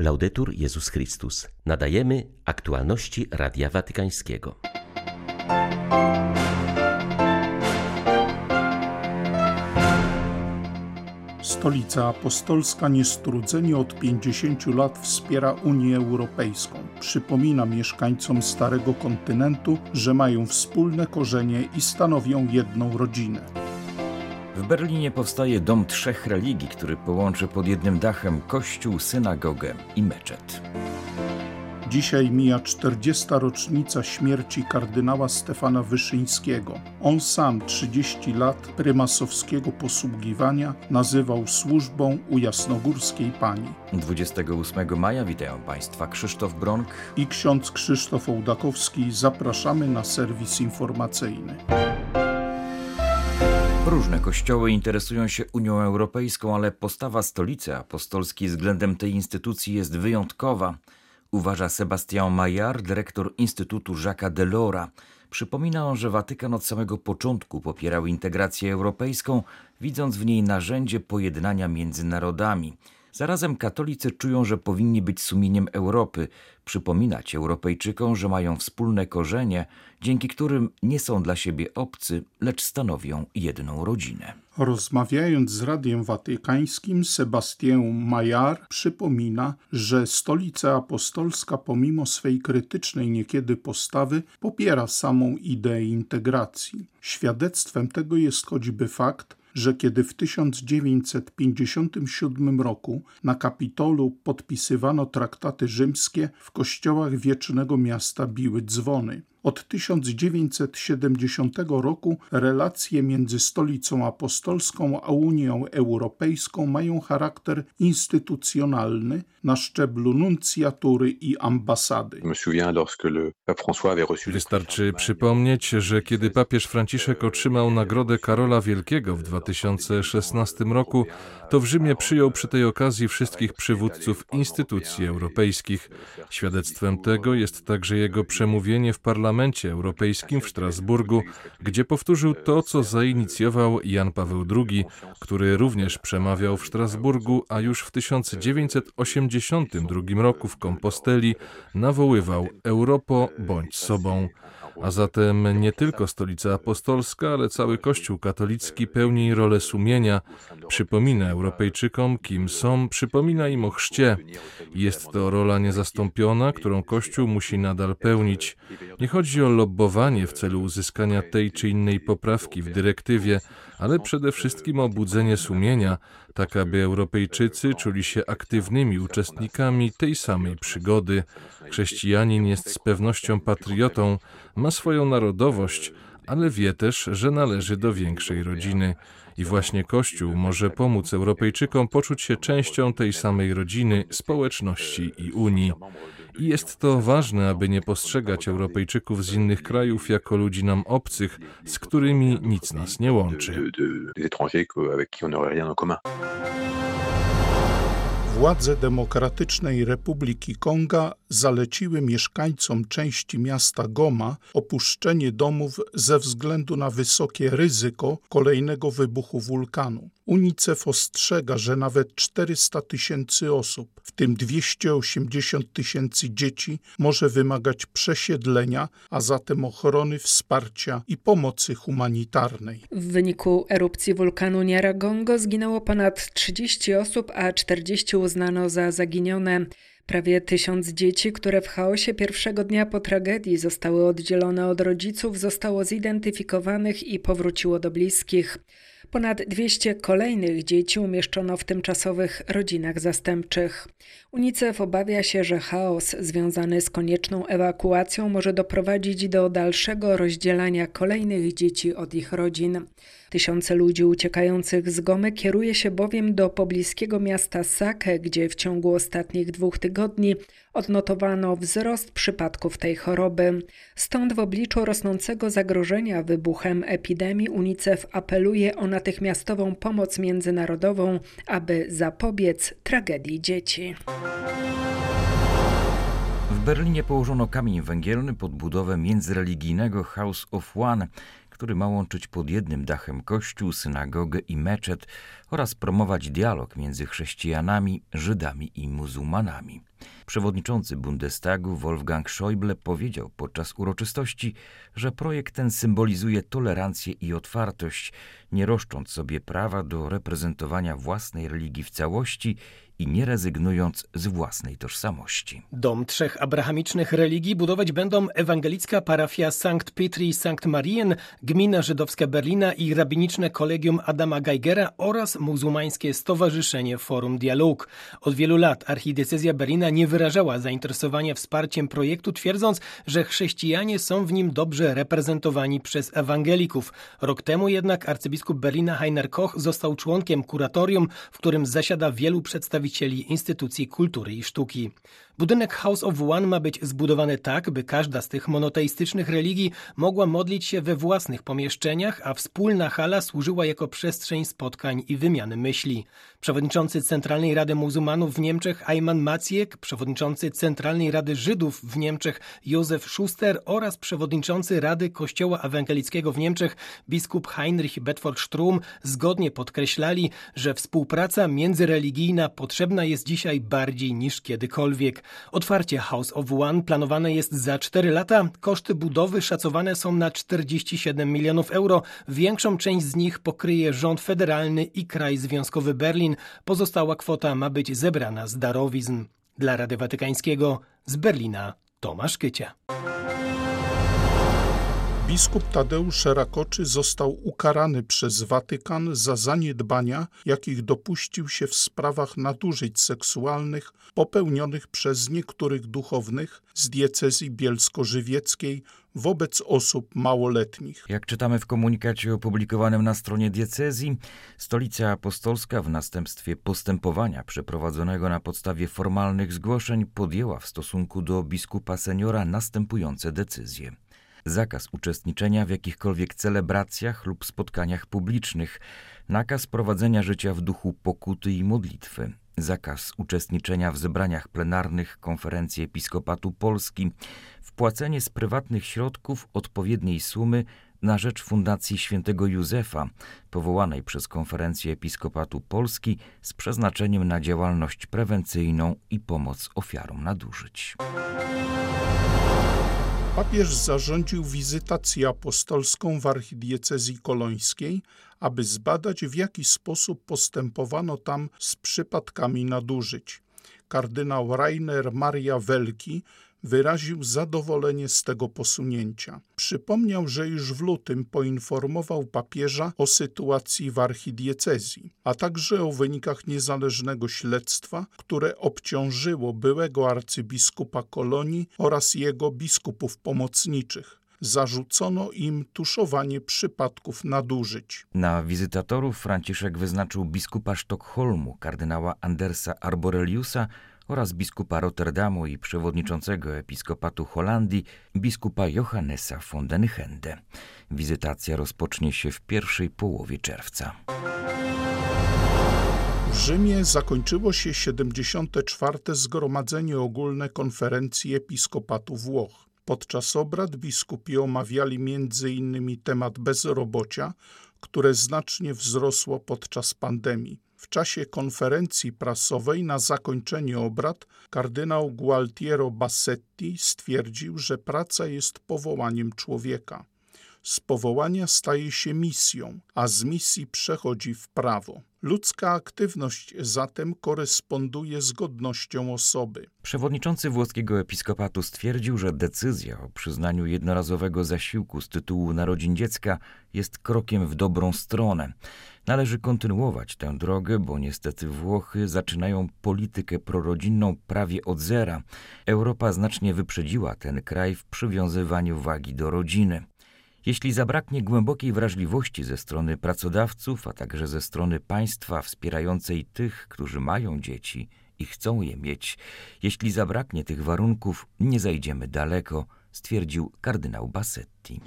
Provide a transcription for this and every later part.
Laudetur Jezus Chrystus. Nadajemy aktualności Radia Watykańskiego. Stolica Apostolska niestrudzenie od 50 lat wspiera Unię Europejską. Przypomina mieszkańcom Starego Kontynentu, że mają wspólne korzenie i stanowią jedną rodzinę. W Berlinie powstaje Dom Trzech Religii, który połączy pod jednym dachem kościół, synagogę i meczet. Dzisiaj mija 40. rocznica śmierci kardynała Stefana Wyszyńskiego. On sam 30 lat prymasowskiego posługiwania nazywał służbą u jasnogórskiej pani. 28 maja witają Państwa Krzysztof Bronk i ksiądz Krzysztof Ołdakowski. Zapraszamy na serwis informacyjny. Różne kościoły interesują się Unią Europejską, ale postawa stolicy apostolskiej względem tej instytucji jest wyjątkowa, uważa Sebastian Maillard, dyrektor Instytutu Jacques Delora. Przypomina on, że Watykan od samego początku popierał integrację europejską, widząc w niej narzędzie pojednania między narodami. Zarazem katolicy czują, że powinni być sumieniem Europy, przypominać Europejczykom, że mają wspólne korzenie, dzięki którym nie są dla siebie obcy, lecz stanowią jedną rodzinę. Rozmawiając z Radiem Watykańskim, Sebastian Maillard przypomina, że Stolica Apostolska pomimo swej krytycznej niekiedy postawy popiera samą ideę integracji. Świadectwem tego jest choćby fakt, że kiedy w 1957 roku na Kapitolu podpisywano traktaty rzymskie, w kościołach wiecznego miasta biły dzwony. Od 1970 roku relacje między Stolicą Apostolską a Unią Europejską mają charakter instytucjonalny na szczeblu nuncjatury i ambasady. Wystarczy przypomnieć, że kiedy papież Franciszek otrzymał Nagrodę Karola Wielkiego w 2016 roku, to w Rzymie przyjął przy tej okazji wszystkich przywódców instytucji europejskich. Świadectwem tego jest także jego przemówienie w Parlamencie Europejskim w Strasburgu, gdzie powtórzył to, co zainicjował Jan Paweł II, który również przemawiał w Strasburgu, a już w 1982 roku w Komposteli nawoływał Europo bądź sobą. A zatem nie tylko stolica apostolska, ale cały Kościół katolicki pełni rolę sumienia, przypomina Europejczykom, kim są, przypomina im o chrzcie. Jest to rola niezastąpiona, którą Kościół musi nadal pełnić. Nie chodzi o lobbowanie w celu uzyskania tej czy innej poprawki w dyrektywie, ale przede wszystkim o budzenie sumienia, tak aby Europejczycy czuli się aktywnymi uczestnikami tej samej przygody. Chrześcijanin jest z pewnością patriotą, ma swoją narodowość, ale wie też, że należy do większej rodziny. I właśnie Kościół może pomóc Europejczykom poczuć się częścią tej samej rodziny, społeczności i Unii. I jest to ważne, aby nie postrzegać Europejczyków z innych krajów jako ludzi nam obcych, z którymi nic nas nie łączy. Władze Demokratycznej Republiki Konga zaleciły mieszkańcom części miasta Goma opuszczenie domów ze względu na wysokie ryzyko kolejnego wybuchu wulkanu. UNICEF ostrzega, że nawet 400 tysięcy osób, w tym 280 tysięcy dzieci, może wymagać przesiedlenia, a zatem ochrony, wsparcia i pomocy humanitarnej. W wyniku erupcji wulkanu Niaragongo zginęło ponad 30 osób, a 40 uznano za zaginione. Prawie tysiąc dzieci, które w chaosie pierwszego dnia po tragedii zostały oddzielone od rodziców, zostało zidentyfikowanych i powróciło do bliskich. Ponad 200 kolejnych dzieci umieszczono w tymczasowych rodzinach zastępczych. UNICEF obawia się, że chaos związany z konieczną ewakuacją może doprowadzić do dalszego rozdzielania kolejnych dzieci od ich rodzin. Tysiące ludzi uciekających z Gomy kieruje się bowiem do pobliskiego miasta Sake, gdzie w ciągu ostatnich dwóch tygodni odnotowano wzrost przypadków tej choroby. Stąd w obliczu rosnącego zagrożenia wybuchem epidemii UNICEF apeluje o natychmiastową pomoc międzynarodową, aby zapobiec tragedii dzieci. W Berlinie położono kamień węgielny pod budowę międzyreligijnego House of One, który ma łączyć pod jednym dachem kościół, synagogę i meczet oraz promować dialog między chrześcijanami, Żydami i muzułmanami. Przewodniczący Bundestagu Wolfgang Schäuble powiedział podczas uroczystości, że projekt ten symbolizuje tolerancję i otwartość, nie roszcząc sobie prawa do reprezentowania własnej religii w całości i nie rezygnując z własnej tożsamości. Dom trzech abrahamicznych religii budować będą ewangelicka parafia Sankt Petri Sankt Marien, gmina żydowska Berlina i rabiniczne kolegium Adama Geigera oraz muzułmańskie Stowarzyszenie Forum Dialog. Od wielu lat archidiecezja Berlina nie wyrażała zainteresowania wsparciem projektu, twierdząc, że chrześcijanie są w nim dobrze reprezentowani przez ewangelików. Rok temu jednak arcybiskup Berlina Heiner Koch został członkiem kuratorium, w którym zasiada wielu przedstawicieli przedstawicieli instytucji kultury i sztuki. Budynek House of One ma być zbudowany tak, by każda z tych monoteistycznych religii mogła modlić się we własnych pomieszczeniach, a wspólna hala służyła jako przestrzeń spotkań i wymiany myśli. Przewodniczący Centralnej Rady Muzułmanów w Niemczech Ayman Maciek, przewodniczący Centralnej Rady Żydów w Niemczech Józef Schuster oraz przewodniczący Rady Kościoła Ewangelickiego w Niemczech biskup Heinrich Bedford-Strum zgodnie podkreślali, że współpraca międzyreligijna potrzebna jest dzisiaj bardziej niż kiedykolwiek. Otwarcie House of One planowane jest za 4 lata. Koszty budowy szacowane są na 47 milionów euro. Większą część z nich pokryje rząd federalny i kraj związkowy Berlin. Pozostała kwota ma być zebrana z darowizn. Dla Rady Watykańskiego z Berlina Tomasz Kycia. Biskup Tadeusz Rakoczy został ukarany przez Watykan za zaniedbania, jakich dopuścił się w sprawach nadużyć seksualnych popełnionych przez niektórych duchownych z diecezji bielsko-żywieckiej wobec osób małoletnich. Jak czytamy w komunikacie opublikowanym na stronie diecezji, Stolica Apostolska w następstwie postępowania przeprowadzonego na podstawie formalnych zgłoszeń podjęła w stosunku do biskupa seniora następujące decyzje zakaz uczestniczenia w jakichkolwiek celebracjach lub spotkaniach publicznych, nakaz prowadzenia życia w duchu pokuty i modlitwy, zakaz uczestniczenia w zebraniach plenarnych Konferencji Episkopatu Polski, wpłacenie z prywatnych środków odpowiedniej sumy na rzecz Fundacji Świętego Józefa, powołanej przez Konferencję Episkopatu Polski z przeznaczeniem na działalność prewencyjną i pomoc ofiarom nadużyć. Papież zarządził wizytację apostolską w archidiecezji kolońskiej, aby zbadać w jaki sposób postępowano tam z przypadkami nadużyć. Kardynał Rainer Maria Welki wyraził zadowolenie z tego posunięcia. Przypomniał, że już w lutym poinformował papieża o sytuacji w archidiecezji, a także o wynikach niezależnego śledztwa, które obciążyło byłego arcybiskupa Kolonii oraz jego biskupów pomocniczych zarzucono im tuszowanie przypadków nadużyć. Na wizytatorów Franciszek wyznaczył biskupa Sztokholmu, kardynała Andersa Arboreliusa oraz biskupa Rotterdamu i przewodniczącego episkopatu Holandii, biskupa Johannesa von den Hende. Wizytacja rozpocznie się w pierwszej połowie czerwca. W Rzymie zakończyło się 74. Zgromadzenie Ogólne Konferencji Episkopatu Włoch. Podczas obrad biskupi omawiali m.in. temat bezrobocia, które znacznie wzrosło podczas pandemii. W czasie konferencji prasowej na zakończenie obrad kardynał Gualtiero Bassetti stwierdził, że praca jest powołaniem człowieka. Z powołania staje się misją, a z misji przechodzi w prawo. Ludzka aktywność zatem koresponduje z godnością osoby. Przewodniczący włoskiego episkopatu stwierdził, że decyzja o przyznaniu jednorazowego zasiłku z tytułu narodzin dziecka jest krokiem w dobrą stronę. Należy kontynuować tę drogę, bo niestety Włochy zaczynają politykę prorodzinną prawie od zera. Europa znacznie wyprzedziła ten kraj w przywiązywaniu wagi do rodziny. Jeśli zabraknie głębokiej wrażliwości ze strony pracodawców, a także ze strony państwa wspierającej tych, którzy mają dzieci i chcą je mieć, jeśli zabraknie tych warunków, nie zajdziemy daleko, stwierdził kardynał Bassetti.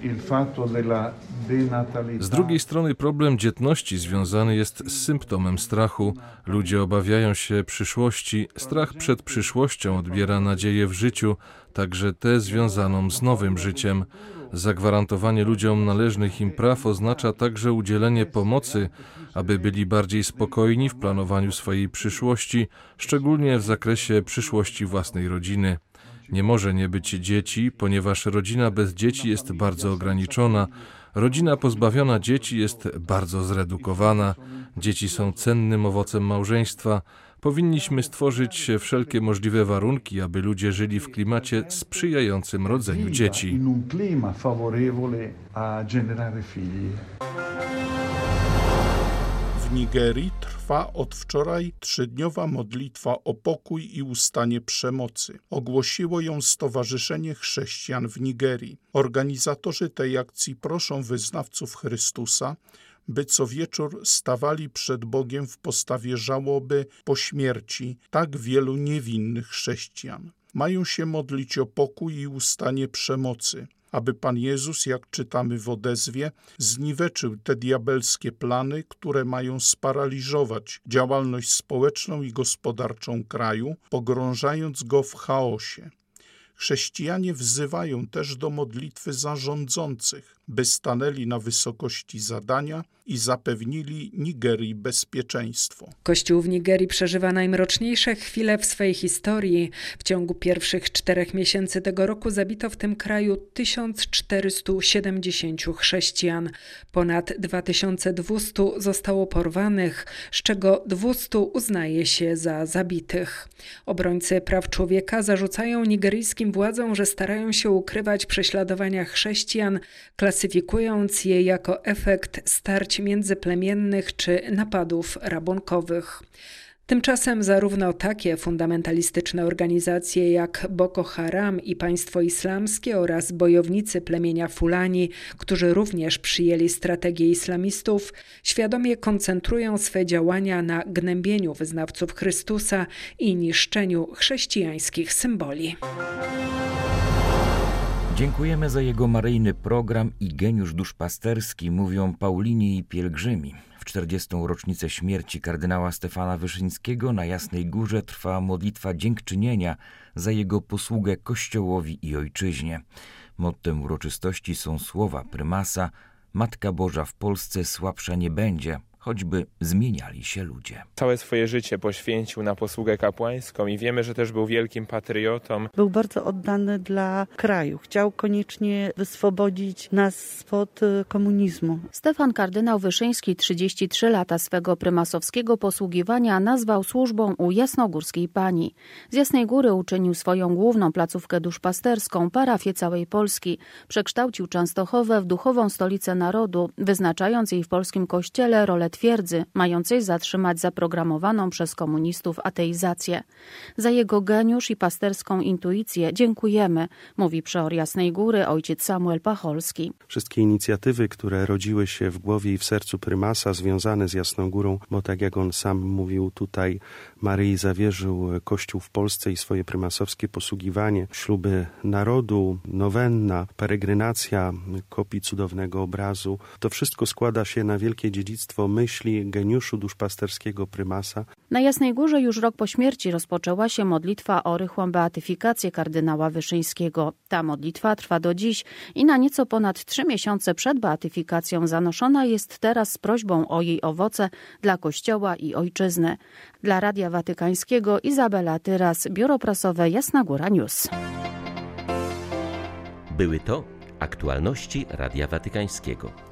Z drugiej strony problem dzietności związany jest z symptomem strachu. Ludzie obawiają się przyszłości. Strach przed przyszłością odbiera nadzieję w życiu, także tę związaną z nowym życiem. Zagwarantowanie ludziom należnych im praw oznacza także udzielenie pomocy, aby byli bardziej spokojni w planowaniu swojej przyszłości, szczególnie w zakresie przyszłości własnej rodziny. Nie może nie być dzieci, ponieważ rodzina bez dzieci jest bardzo ograniczona. Rodzina pozbawiona dzieci jest bardzo zredukowana. Dzieci są cennym owocem małżeństwa. Powinniśmy stworzyć wszelkie możliwe warunki, aby ludzie żyli w klimacie sprzyjającym rodzeniu dzieci. W Nigerii trwa od wczoraj trzydniowa modlitwa o pokój i ustanie przemocy. Ogłosiło ją Stowarzyszenie Chrześcijan w Nigerii. Organizatorzy tej akcji proszą wyznawców Chrystusa, by co wieczór stawali przed Bogiem w postawie żałoby po śmierci tak wielu niewinnych chrześcijan. Mają się modlić o pokój i ustanie przemocy aby Pan Jezus, jak czytamy w odezwie, zniweczył te diabelskie plany, które mają sparaliżować działalność społeczną i gospodarczą kraju, pogrążając go w chaosie. Chrześcijanie wzywają też do modlitwy zarządzących, by stanęli na wysokości zadania i zapewnili Nigerii bezpieczeństwo. Kościół w Nigerii przeżywa najmroczniejsze chwile w swej historii. W ciągu pierwszych czterech miesięcy tego roku zabito w tym kraju 1470 chrześcijan. Ponad 2200 zostało porwanych, z czego 200 uznaje się za zabitych. Obrońcy praw człowieka zarzucają nigeryjskim władzom, że starają się ukrywać prześladowania chrześcijan, klasyfikując je jako efekt starć międzyplemiennych czy napadów rabunkowych. Tymczasem zarówno takie fundamentalistyczne organizacje jak Boko Haram i Państwo Islamskie oraz bojownicy plemienia Fulani, którzy również przyjęli strategię islamistów, świadomie koncentrują swe działania na gnębieniu wyznawców Chrystusa i niszczeniu chrześcijańskich symboli. Dziękujemy za jego maryjny program i geniusz duszpasterski, mówią Paulini i pielgrzymi. W 40. rocznicę śmierci kardynała Stefana Wyszyńskiego na Jasnej Górze trwa modlitwa dziękczynienia za jego posługę Kościołowi i Ojczyźnie. Mottem uroczystości są słowa prymasa Matka Boża w Polsce słabsza nie będzie – choćby zmieniali się ludzie. Całe swoje życie poświęcił na posługę kapłańską i wiemy, że też był wielkim patriotą. Był bardzo oddany dla kraju. Chciał koniecznie wyswobodzić nas spod y, komunizmu. Stefan kardynał Wyszyński 33 lata swego prymasowskiego posługiwania nazwał służbą u Jasnogórskiej Pani. Z Jasnej Góry uczynił swoją główną placówkę duszpasterską, parafię całej Polski. Przekształcił Częstochowę w duchową stolicę narodu, wyznaczając jej w polskim kościele rolę twierdzy, mającej zatrzymać zaprogramowaną przez komunistów ateizację. Za jego geniusz i pasterską intuicję dziękujemy, mówi przeor Jasnej Góry ojciec Samuel Pacholski. Wszystkie inicjatywy, które rodziły się w głowie i w sercu prymasa, związane z Jasną Górą, bo tak jak on sam mówił tutaj, Maryi zawierzył Kościół w Polsce i swoje prymasowskie posługiwanie, śluby narodu, nowenna, peregrinacja kopii cudownego obrazu. To wszystko składa się na wielkie dziedzictwo my myśli geniuszu duszpasterskiego prymasa. Na Jasnej Górze już rok po śmierci rozpoczęła się modlitwa o rychłą beatyfikację kardynała Wyszyńskiego. Ta modlitwa trwa do dziś i na nieco ponad trzy miesiące przed beatyfikacją zanoszona jest teraz z prośbą o jej owoce dla Kościoła i Ojczyzny. Dla Radia Watykańskiego Izabela Tyras, Biuro Prasowe Jasna Góra News. Były to aktualności Radia Watykańskiego.